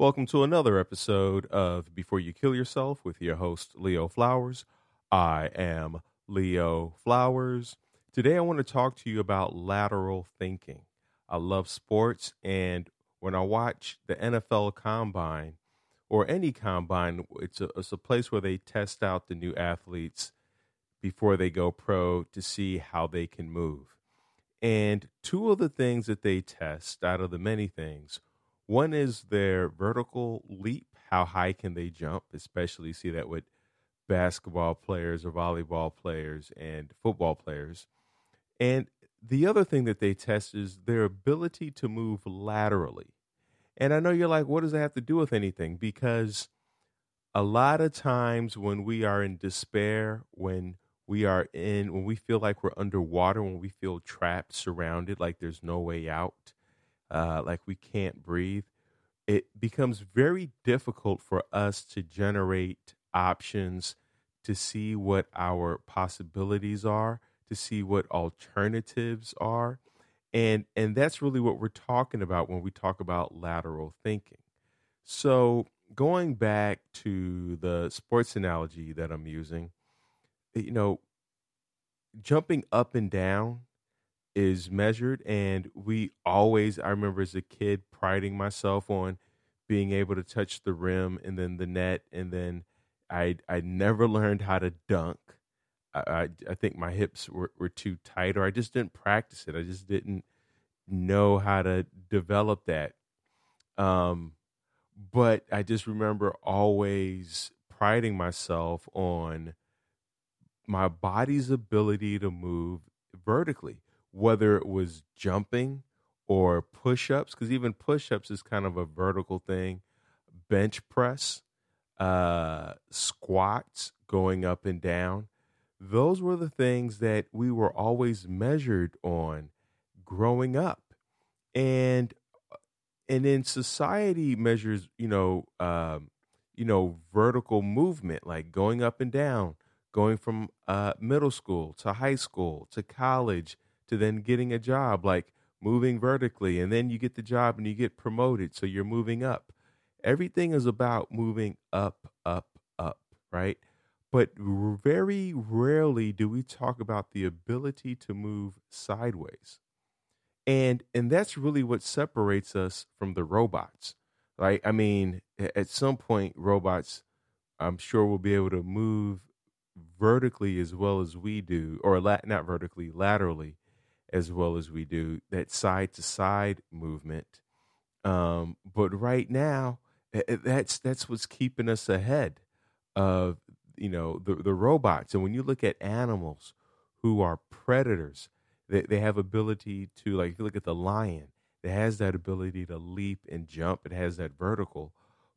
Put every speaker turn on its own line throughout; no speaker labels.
Welcome to another episode of Before You Kill Yourself with your host, Leo Flowers. I am Leo Flowers. Today, I want to talk to you about lateral thinking. I love sports, and when I watch the NFL combine or any combine, it's a, it's a place where they test out the new athletes before they go pro to see how they can move. And two of the things that they test out of the many things one is their vertical leap. How high can they jump? Especially see that with basketball players or volleyball players and football players. And the other thing that they test is their ability to move laterally. And I know you're like, what does that have to do with anything? Because a lot of times when we are in despair, when we are in, when we feel like we're underwater, when we feel trapped, surrounded, like there's no way out, uh, like we can't breathe, it becomes very difficult for us to generate options to see what our possibilities are, to see what alternatives are. And and that's really what we're talking about when we talk about lateral thinking. So, going back to the sports analogy that I'm using, you know, jumping up and down is measured and we always i remember as a kid priding myself on being able to touch the rim and then the net and then i i never learned how to dunk. I i, I think my hips were, were too tight or i just didn't practice it. I just didn't know how to develop that. Um but i just remember always priding myself on my body's ability to move vertically whether it was jumping or push ups, because even push ups is kind of a vertical thing, bench press, uh, squats, going up and down. Those were the things that we were always measured on growing up. And uh, and then society measures, you know, um, you know, vertical movement, like going up and down, going from uh, middle school to high school to college to then getting a job, like moving vertically, and then you get the job and you get promoted. So you're moving up. Everything is about moving up, up, up, right? But very rarely do we talk about the ability to move sideways. And and that's really what separates us from the robots. Right? I mean, at some point robots I'm sure will be able to move vertically as well as we do or la- not vertically, laterally as well as we do, that side to side movement. Um, but right now, that's that's what's keeping us ahead of you know the the robots. And when you look at animals who are predators, they they have ability to like if you look at the lion, it has that ability to leap and jump. It has that vertical,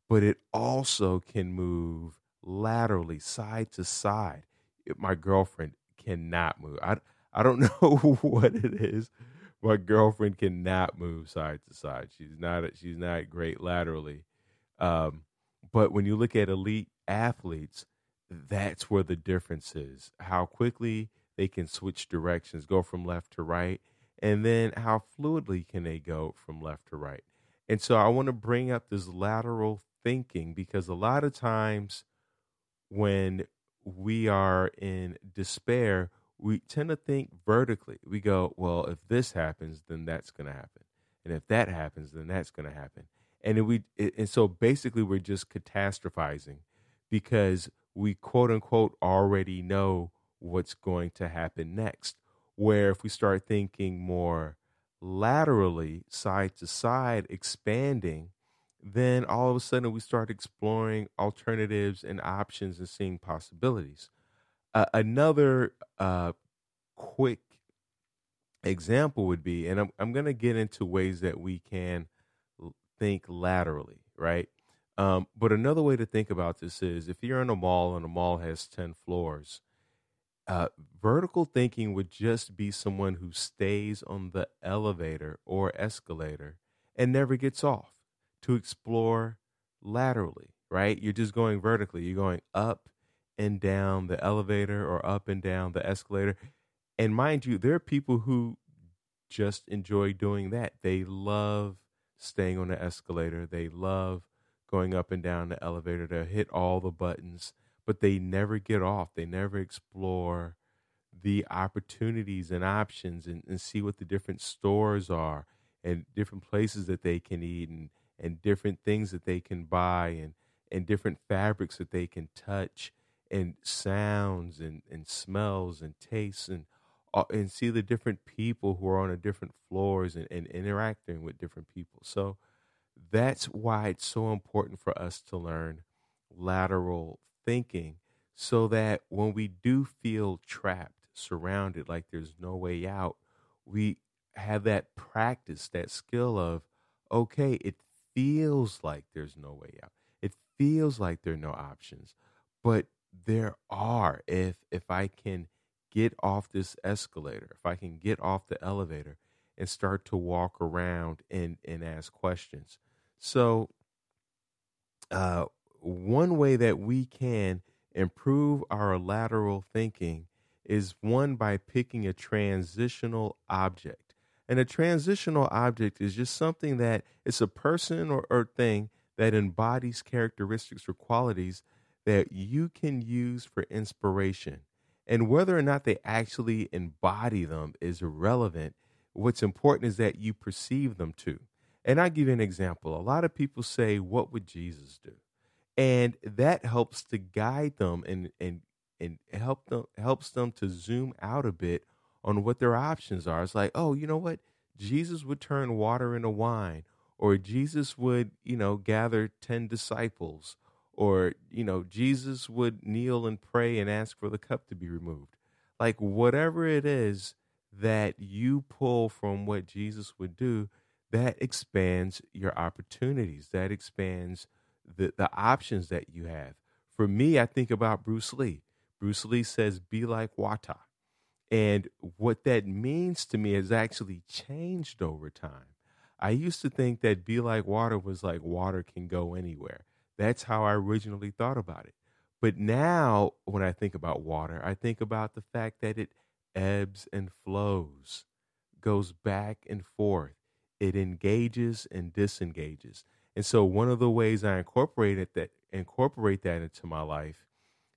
but it also can move laterally, side to side. My girlfriend cannot move. I I don't know what it is. My girlfriend cannot move side to side. She's not she's not great laterally. Um, but when you look at elite athletes, that's where the difference is. How quickly they can switch directions, go from left to right, and then how fluidly can they go from left to right. And so I want to bring up this lateral thinking because a lot of times when we are in despair, we tend to think vertically. We go, well, if this happens, then that's going to happen, and if that happens, then that's going to happen, and we and so basically we're just catastrophizing because we quote unquote already know what's going to happen next. Where if we start thinking more laterally, side to side, expanding, then all of a sudden we start exploring alternatives and options and seeing possibilities. Uh, another uh, quick example would be, and I'm I'm going to get into ways that we can think laterally, right? Um, but another way to think about this is if you're in a mall and a mall has ten floors, uh, vertical thinking would just be someone who stays on the elevator or escalator and never gets off to explore laterally, right? You're just going vertically. You're going up and down the elevator or up and down the escalator. And mind you, there are people who just enjoy doing that. They love staying on the escalator. They love going up and down the elevator. They'll hit all the buttons, but they never get off. They never explore the opportunities and options and, and see what the different stores are and different places that they can eat and, and different things that they can buy and, and different fabrics that they can touch and sounds and, and smells and tastes and uh, and see the different people who are on the different floors and, and interacting with different people. So that's why it's so important for us to learn lateral thinking so that when we do feel trapped, surrounded, like there's no way out, we have that practice, that skill of, okay, it feels like there's no way out. It feels like there are no options, but there are if if I can get off this escalator, if I can get off the elevator and start to walk around and, and ask questions. So, uh, one way that we can improve our lateral thinking is one by picking a transitional object. And a transitional object is just something that it's a person or, or thing that embodies characteristics or qualities that you can use for inspiration. And whether or not they actually embody them is irrelevant. What's important is that you perceive them to. And I'll give you an example. A lot of people say, What would Jesus do? And that helps to guide them and, and, and help them helps them to zoom out a bit on what their options are. It's like, oh, you know what? Jesus would turn water into wine, or Jesus would, you know, gather 10 disciples, or you know jesus would kneel and pray and ask for the cup to be removed. Like whatever it is that you pull from what jesus would do that expands your opportunities. That expands the, the options that you have. For me i think about bruce lee. Bruce lee says be like water and what that means to me has actually changed over time. I used to think that be like water was like water can go anywhere that's how I originally thought about it. But now, when I think about water, I think about the fact that it ebbs and flows, goes back and forth. It engages and disengages. And so, one of the ways I incorporated that incorporate that into my life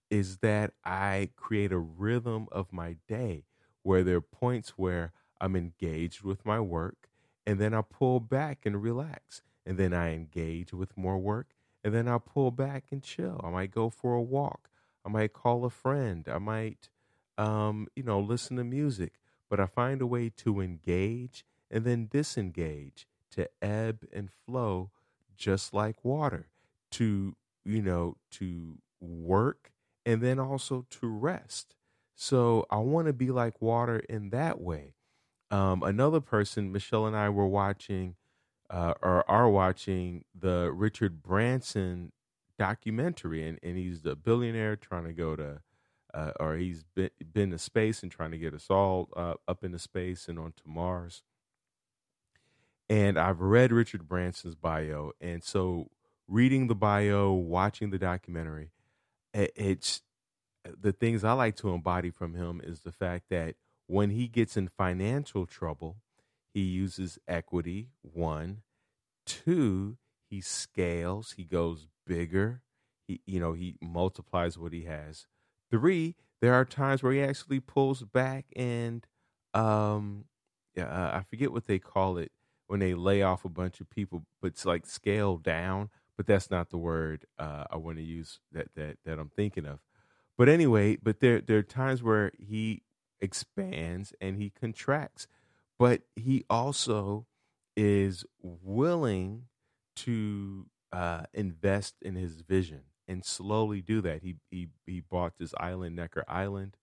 is that I create a rhythm of my day where there are points where I'm engaged with my work, and then I pull back and relax, and then I engage with more work, and then I'll pull back and chill. I might go for a walk. I might call a friend. I might, um, you know, listen to music. But I find a way to engage and then disengage, to ebb and flow, just like water, to, you know, to work and then also to rest. So I want to be like water in that way. Um, another person, Michelle and I were watching uh, or are watching the Richard Branson documentary, and, and he's the billionaire trying to go to, uh, or he's been, been to space and trying to get us all uh, up into space and onto Mars. And I've read Richard Branson's bio, and so reading the bio, watching the documentary, it's the things I like to embody from him is the fact that when he gets in financial trouble, he uses equity, one. Two, he scales, he goes bigger. He, you know, he multiplies what he has. Three, there are times where he actually pulls back and, um, uh, I forget what they call it when they lay off a bunch of people, but it's like scale down. But that's not the word uh, I want to use that that that I'm thinking of. But anyway, but there there are times where he expands and he contracts but he also is willing to uh, invest in his vision and slowly do that. He he he bought this island, Necker Island,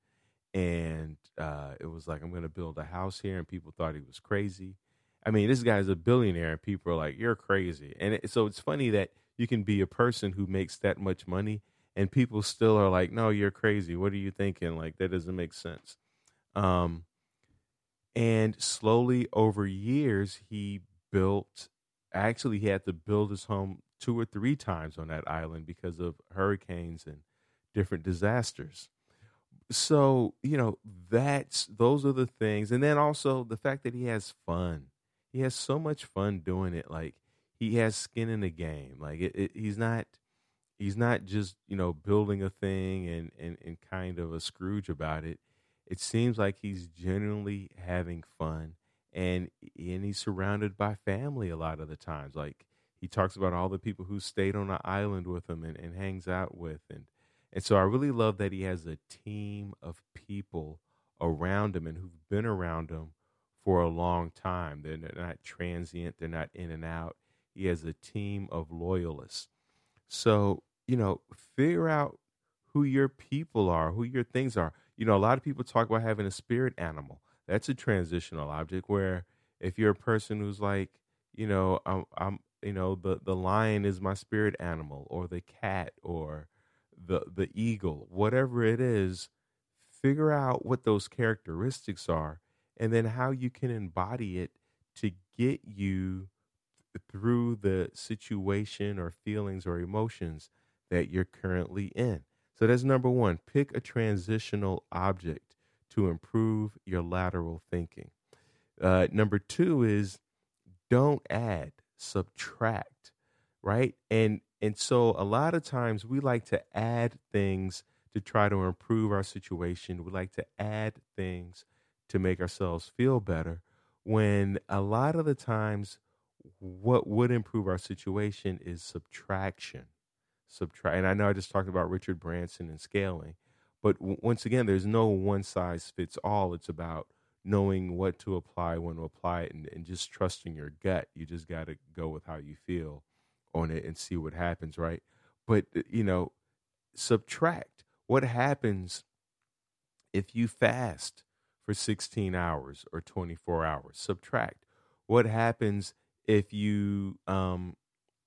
and uh, it was like I'm going to build a house here, and people thought he was crazy. I mean, this guy's a billionaire, and people are like, "You're crazy." And it, so it's funny that you can be a person who makes that much money, and people still are like, "No, you're crazy. What are you thinking? Like that doesn't make sense." Um, and slowly over years, he built, actually, he had to build his home two or three times on that island because of hurricanes and different disasters. So, you know, that's, those are the things. And then also the fact that he has fun. He has so much fun doing it. Like, he has skin in the game. Like it, it, he's not he's not just you know building a thing and, and and kind of a Scrooge about it. It seems like he's genuinely having fun, and and he's surrounded by family a lot of the times. Like he talks about all the people who stayed on the island with him and, and hangs out with, and and so I really love that he has a team of people around him and who've been around him for a long time. They're not transient. They're not in and out. He has a team of loyalists. So, you know, figure out who your people are, who your things are. You know, a lot of people talk about having a spirit animal. That's a transitional object where if you're a person who's like, you know, I'm, I'm you know, the, the lion is my spirit animal or the cat or the the eagle, whatever it is, figure out what those characteristics are and then how you can embody it to get you through the situation or feelings or emotions that you're currently in. So that's number one. Pick a transitional object to improve your lateral thinking. Uh, number two is don't add, subtract, right? And and so a lot of times we like to add things to try to improve our situation. We like to add things to make ourselves feel better when a lot of the times what would improve our situation is subtraction. Subtract, and I know I just talked about Richard Branson and scaling, but w- once again, there's no one size fits all. It's about knowing what to apply, when to apply it, and, and just trusting your gut. You just got to go with how you feel on it and see what happens, right? But, uh, you know, subtract. What happens if you fast for 16 hours or 24 hours? Subtract. What happens if you, um,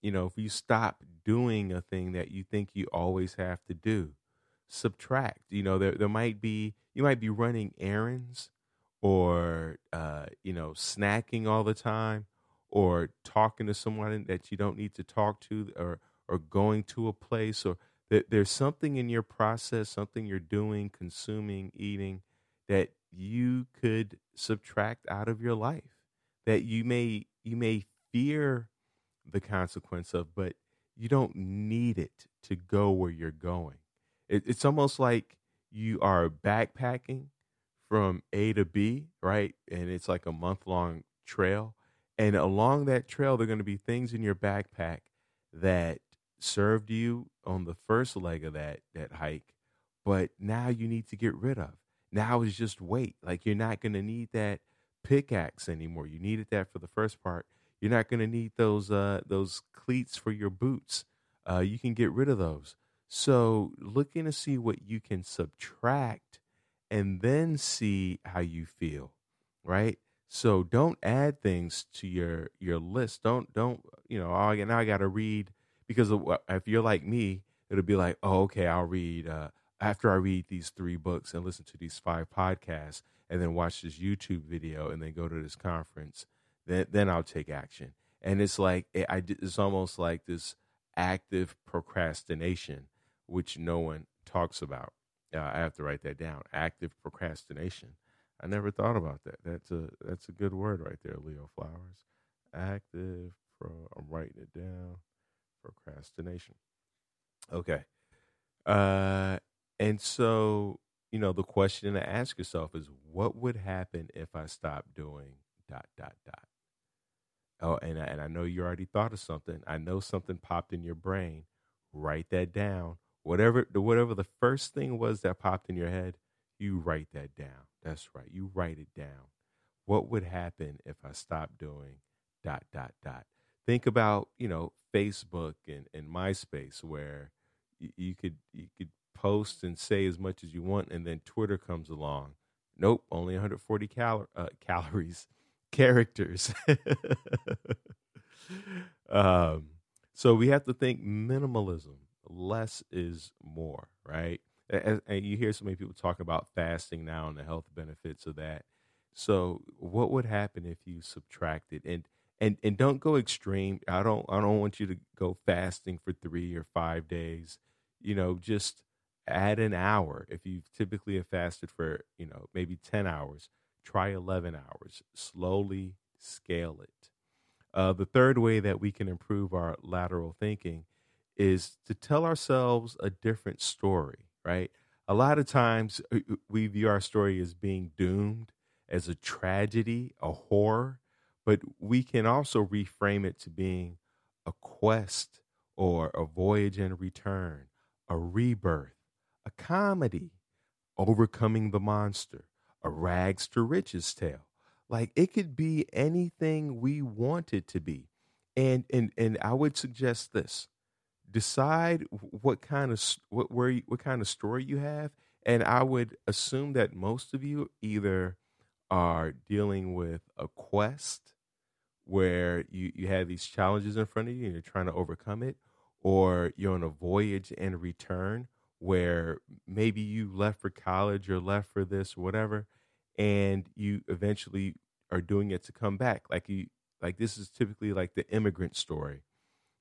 you know, if you stop doing a thing that you think you always have to do? Subtract. You know, there, there might be, you might be running errands or, uh, you know, snacking all the time or talking to someone that you don't need to talk to or or going to a place or there's something in your process something you're doing consuming eating that you could subtract out of your life that you may you may fear the consequence of but you don't need it to go where you're going it, it's almost like you are backpacking from a to b right and it's like a month long trail and along that trail, there are going to be things in your backpack that served you on the first leg of that that hike, but now you need to get rid of. Now is just weight. Like you're not going to need that pickaxe anymore. You needed that for the first part. You're not going to need those uh, those cleats for your boots. Uh, you can get rid of those. So looking to see what you can subtract, and then see how you feel. Right so don't add things to your your list. Don't don't you know? Oh, now I got to read because if you're like me, it'll be like, oh, okay, I'll read uh, after I read these three books and listen to these five podcasts, and then watch this YouTube video, and then go to this conference. Then then I'll take action. And it's like I, it's almost like this active procrastination, which no one talks about. Uh, I have to write that down. Active procrastination I never thought about that. That's a that's a good word right there, Leo Flowers. Active pro I'm writing it down. Procrastination. Okay. Uh and so, you know, the question to ask yourself is what would happen if I stopped doing dot dot dot? Oh, and I, and I know you already thought of something. I know something popped in your brain. Write that down. Whatever whatever the first thing was that popped in your head, you write that down. That's right. You write it down. What would happen if I stopped doing dot dot dot? Think about you know Facebook and, and MySpace where you, you could you could post and say as much as you want, and then Twitter comes along. Nope, only 140 cal- uh, calories, characters. um, so we have to think minimalism. Less is more, right? and, and you hear so many people talk about fasting now and the health benefits of that. So, what would happen if you subtracted and and and don't go extreme. I don't I don't want you to go fasting for three or five days. You know, just add an hour. If you typically have fasted for you know maybe ten hours, try eleven hours. Slowly scale it. Uh, the third way that we can improve our lateral thinking is to tell ourselves a different story, right? A lot of times uh, uh, we view our story as being doomed, as a tragedy, a horror, but we can also reframe it to being a quest or a voyage and return, a rebirth, a comedy, overcoming the monster, a rags to riches tale. Like it could be anything we want it to be. And and and I would suggest this. Decide what kind of what where you, what kind of story you have and I would assume that most of you either are dealing with a quest where you, you have these challenges in front of you and you're trying to overcome it, or you're on a voyage and return where maybe you left for college or left for this or whatever, and you eventually are doing it to come back. Like you, like this is typically like the immigrant story,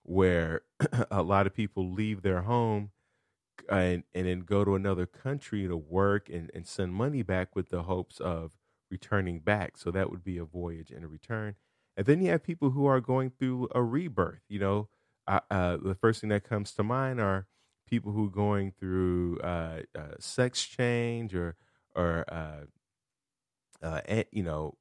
where a lot of people leave their home and and then go to another country to work and, and send money back with the hopes of returning back. So that would be a voyage and a return. And then you have people who are going through a rebirth. You know, uh, uh, the first thing that comes to mind are people who are going through uh, uh sex change or or uh, uh, you know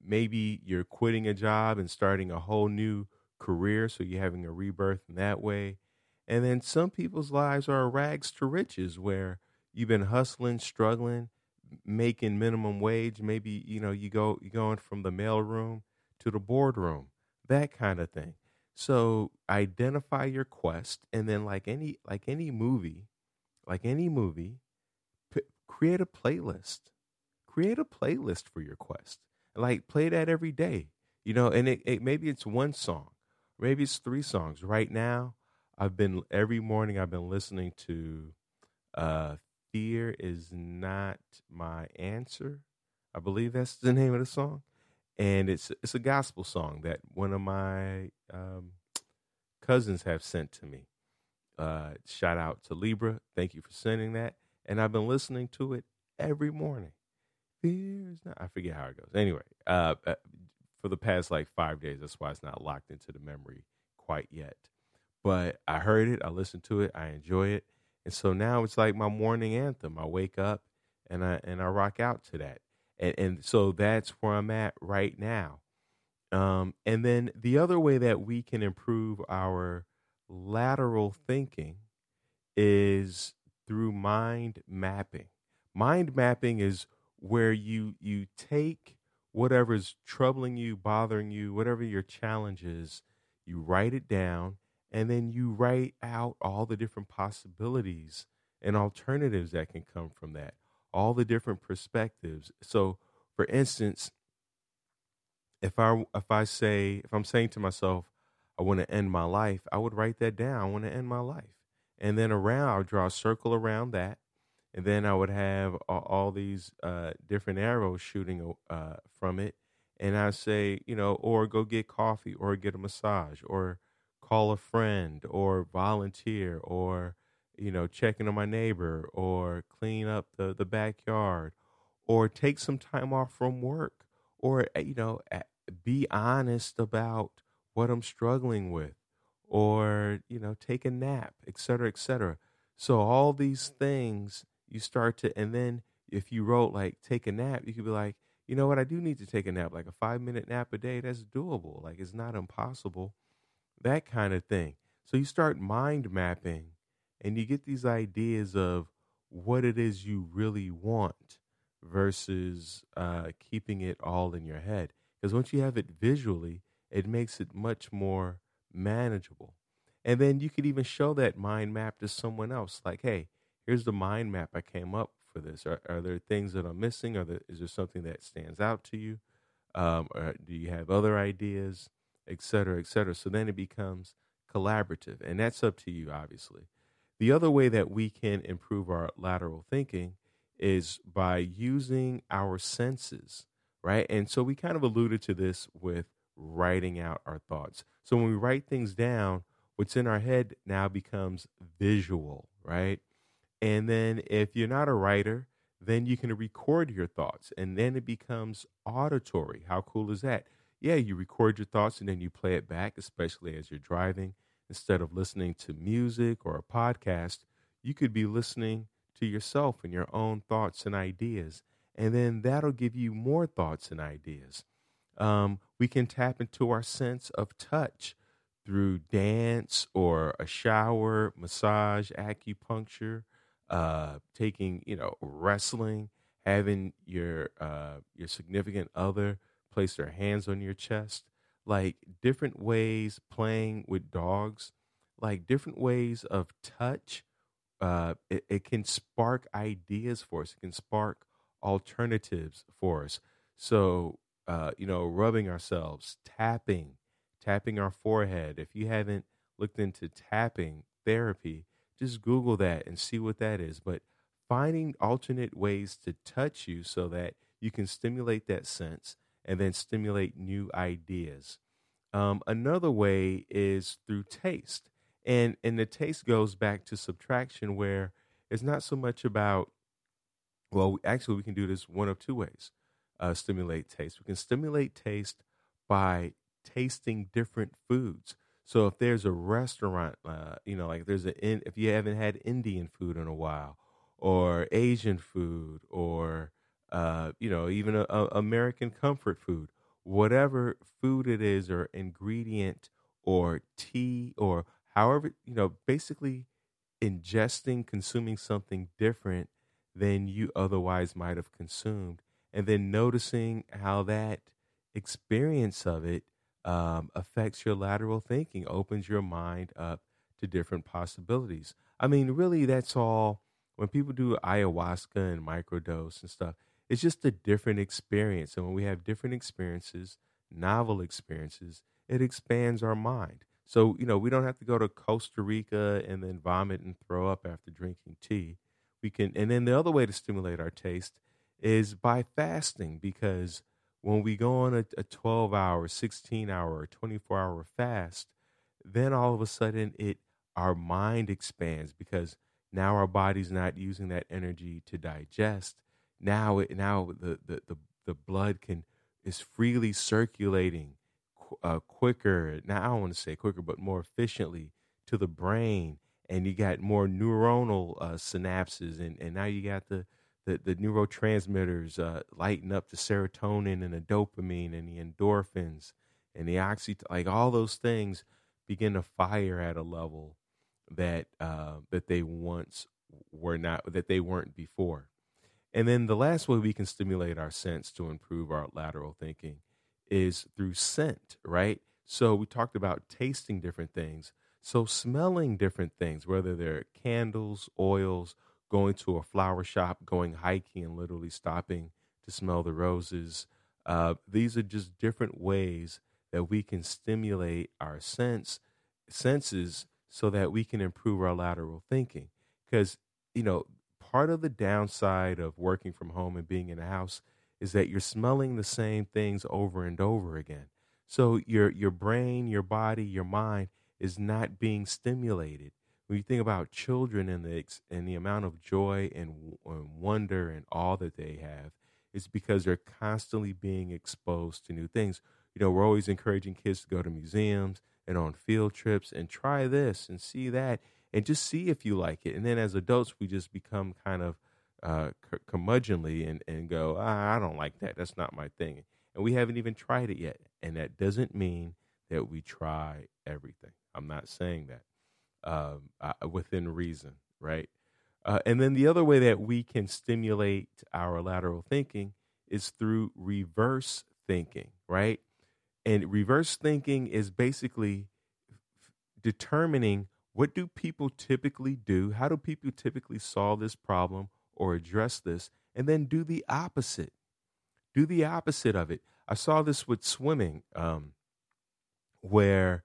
maybe you're quitting a job and starting a whole new career, so you're having a rebirth in that way. And then some people's lives are rags to riches, where you've been hustling, struggling, making minimum wage. Maybe you know you go you going from the mailroom to the boardroom, that kind of thing. So identify your quest, and then like any like any movie, like any movie, p- create a playlist. Create a playlist for your quest. Like play that every day, you know. And it, it maybe it's one song, maybe it's three songs. Right now, I've been every morning. I've been listening to uh, "Fear Is Not My Answer." I believe that's the name of the song and it's it's a gospel song that one of my um, cousins have sent to me. Uh, shout out to Libra, thank you for sending that, and I've been listening to it every morning. Fears not, I forget how it goes. Anyway, uh, uh, for the past like five days, that's why it's not locked into the memory quite yet. But I heard it, I listened to it, I enjoy it, and so now it's like my morning anthem. I wake up and I and I rock out to that and, and so that's where I'm at right now. Um, and then the other way that we can improve our lateral thinking is through mind mapping. Mind mapping is where you you take whatever's troubling you, bothering you, whatever your challenge is, you write it down, and then you write out all the different possibilities and alternatives that can come from that all the different perspectives. So, for instance, if I if I say if I'm saying to myself, I want to end my life, I would write that down. I want to end my life, and then around I'll draw a circle around that, and then I would have all, these uh, different arrows shooting uh, from it, and I say, you know, or go get coffee, or get a massage, or call a friend, or volunteer, or you know, checking on my neighbor or clean up the, the backyard or take some time off from work or, eh, you know, be honest about what I'm struggling with or, you know, take a nap, et cetera, et cetera. So all these things you start to, and then if you wrote like take a nap, you could be like, you know what, I do need to take a nap, like a five minute nap a day. That's doable. Like it's not impossible. That kind of thing. So you start mind mapping and you get these ideas of what it is you really want versus uh, keeping it all in your head. Because once you have it visually, it makes it much more manageable. And then you could even show that mind map to someone else. Like, hey, here's the mind map I came up for this. Are, are there things that I'm missing? Are there, is there something that stands out to you? Um, or do you have other ideas, et cetera, et cetera? So then it becomes collaborative. And that's up to you, obviously. The other way that we can improve our lateral thinking is by using our senses, right? And so we kind of alluded to this with writing out our thoughts. So when we write things down, what's in our head now becomes visual, right? And then if you're not a writer, then you can record your thoughts and then it becomes auditory. How cool is that? yeah, you record your thoughts and then you play it back, especially as you're driving. Instead of listening to music or a podcast, you could be listening to yourself and your own thoughts and ideas. And then that'll give you more thoughts and ideas. Um, we can tap into our sense of touch through dance or a shower, massage, acupuncture, uh, taking, you know, wrestling, having your uh, your significant other place their hands on your chest, like different ways playing with dogs, like different ways of touch. Uh, it, it can spark ideas for us. It can spark alternatives for us. So, uh, you know, rubbing ourselves, tapping, tapping our forehead. If you haven't looked into tapping therapy, just Google that and see what that is. But finding alternate ways to touch you so that you can stimulate that sense and then stimulate new ideas. Um, another way is through taste. And, and the taste goes back to subtraction, where it's not so much about, well, actually, we can do this one of two ways uh, stimulate taste. We can stimulate taste by tasting different foods. So if there's a restaurant, uh, you know, like there's a if you haven't had Indian food in a while, or Asian food, or uh, you know, even a, a American comfort food, whatever food it is, or ingredient, or tea, or however, you know, basically ingesting, consuming something different than you otherwise might have consumed, and then noticing how that experience of it um, affects your lateral thinking, opens your mind up to different possibilities. I mean, really, that's all. When people do ayahuasca and microdose and stuff, it's just a different experience. And when we have different experiences, novel experiences, it expands our mind. So, you know, we don't have to go to Costa Rica and then vomit and throw up after drinking tea. We can, and then the other way to stimulate our taste is by fasting because when we go on a, a 12 hour, 16 hour, 24 hour fast, then all of a sudden it our mind expands because now our body's not using that energy to digest. Now it now the the the, the blood can is freely circulating uh, quicker. Now I don't want to say quicker, but more efficiently to the brain, and you got more neuronal uh, synapses, and and now you got the the, the neurotransmitters uh, lighten up the serotonin and the dopamine and the endorphins and the oxy like all those things begin to fire at a level that uh, that they once were not that they weren't before. And then the last way we can stimulate our sense to improve our lateral thinking is through scent right? So we talked about tasting different things. So smelling different things whether they're candles oils going to a flower shop, going hiking, and literally stopping to smell the roses. Uh, these are just different ways that we can stimulate our sense senses so that we can improve our lateral thinking. Because you know, part of the downside of working from home and being in a house is that you're smelling the same things over and over again. So your your brain, your body, your mind is not being stimulated when you think about children and the and the amount of joy and, and wonder and all that they have, it's because they're constantly being exposed to new things. You know, we're always encouraging kids to go to museums and on field trips and try this and see that and just see if you like it. And then as adults, we just become kind of uh, curmudgeonly and, and go, ah, I don't like that. That's not my thing. And we haven't even tried it yet. And that doesn't mean that we try everything. I'm not saying that um, uh, within reason, right? Uh, and then the other way that we can stimulate our lateral thinking is through reverse thinking, right? And reverse thinking is basically determining what do people typically do? How do people typically solve this problem or address this? And then do the opposite. Do the opposite of it. I saw this with swimming, um, where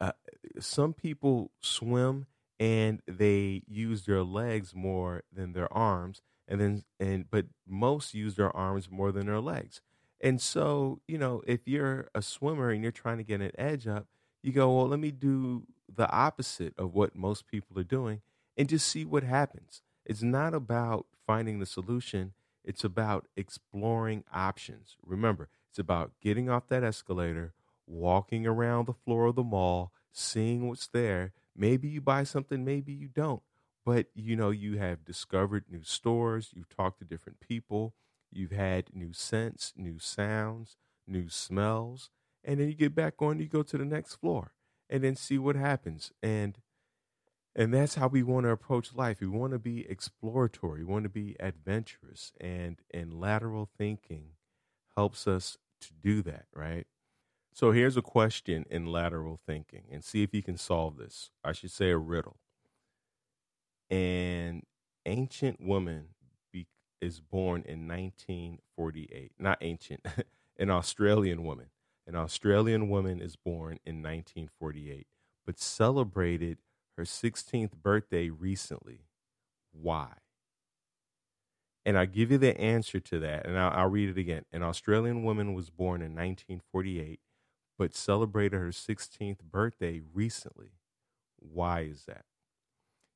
uh, some people swim and they use their legs more than their arms and then and but most use their arms more than their legs. And so you know if you're a swimmer and you're trying to get an edge up you go well let me do the opposite of what most people are doing and just see what happens. It's not about finding the solution. It's about exploring options. Remember It's about getting off that escalator, walking around the floor of the mall, seeing what's there. Maybe you buy something, maybe you don't. But you know, you have discovered new stores, you've talked to different people, you've had new scents, new sounds, new smells, and then you get back on, you go to the next floor and then see what happens. And and that's how we want to approach life. We want to be exploratory. We want to be adventurous, and and lateral thinking helps us to do that, right? So here's a question in lateral thinking, and see if you can solve this. I should say a riddle. An ancient woman be, is born in 1948. Not ancient, an Australian woman. An Australian woman is born in 1948, but celebrated her 16th birthday recently. Why? And I'll give you the answer to that, and I'll, I'll, read it again. An Australian woman was born in 1948, but celebrated her 16th birthday recently. Why is that?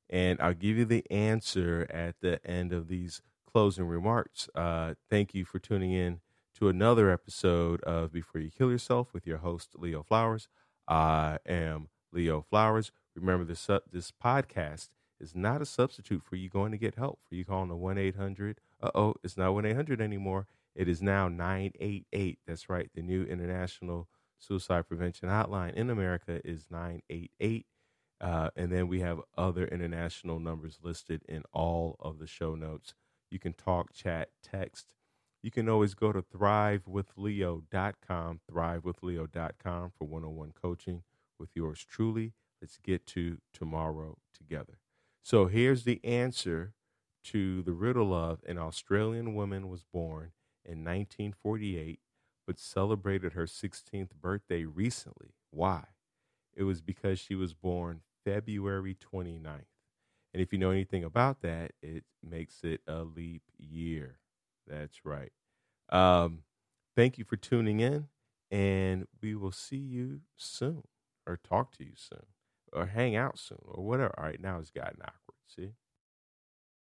And I'll give you the answer at the end of these closing remarks. Uh, thank you for tuning in to another episode of Before You Kill Yourself with your host, Leo Flowers. I am Leo Flowers. Remember, this, uh, this podcast is not a substitute for you going to get help, for you calling the 1 800. Uh oh, it's not 1 800 anymore. It is now 988. That's right. The new international suicide prevention hotline in America is 988. Uh, and then we have other international numbers listed in all of the show notes. You can talk, chat, text. You can always go to thrivewithleo.com, thrivewithleo.com for one on one coaching with yours truly. Let's get to tomorrow together. So here's the answer to the riddle of an Australian woman was born in 1948 but celebrated her 16th birthday recently. Why? It was because she was born February 29th. And if you know anything about that, it makes it a leap year. That's right. Um, thank you for tuning in, and we will see you soon or talk to you soon or hang out soon or whatever. All right, now it's gotten awkward. See?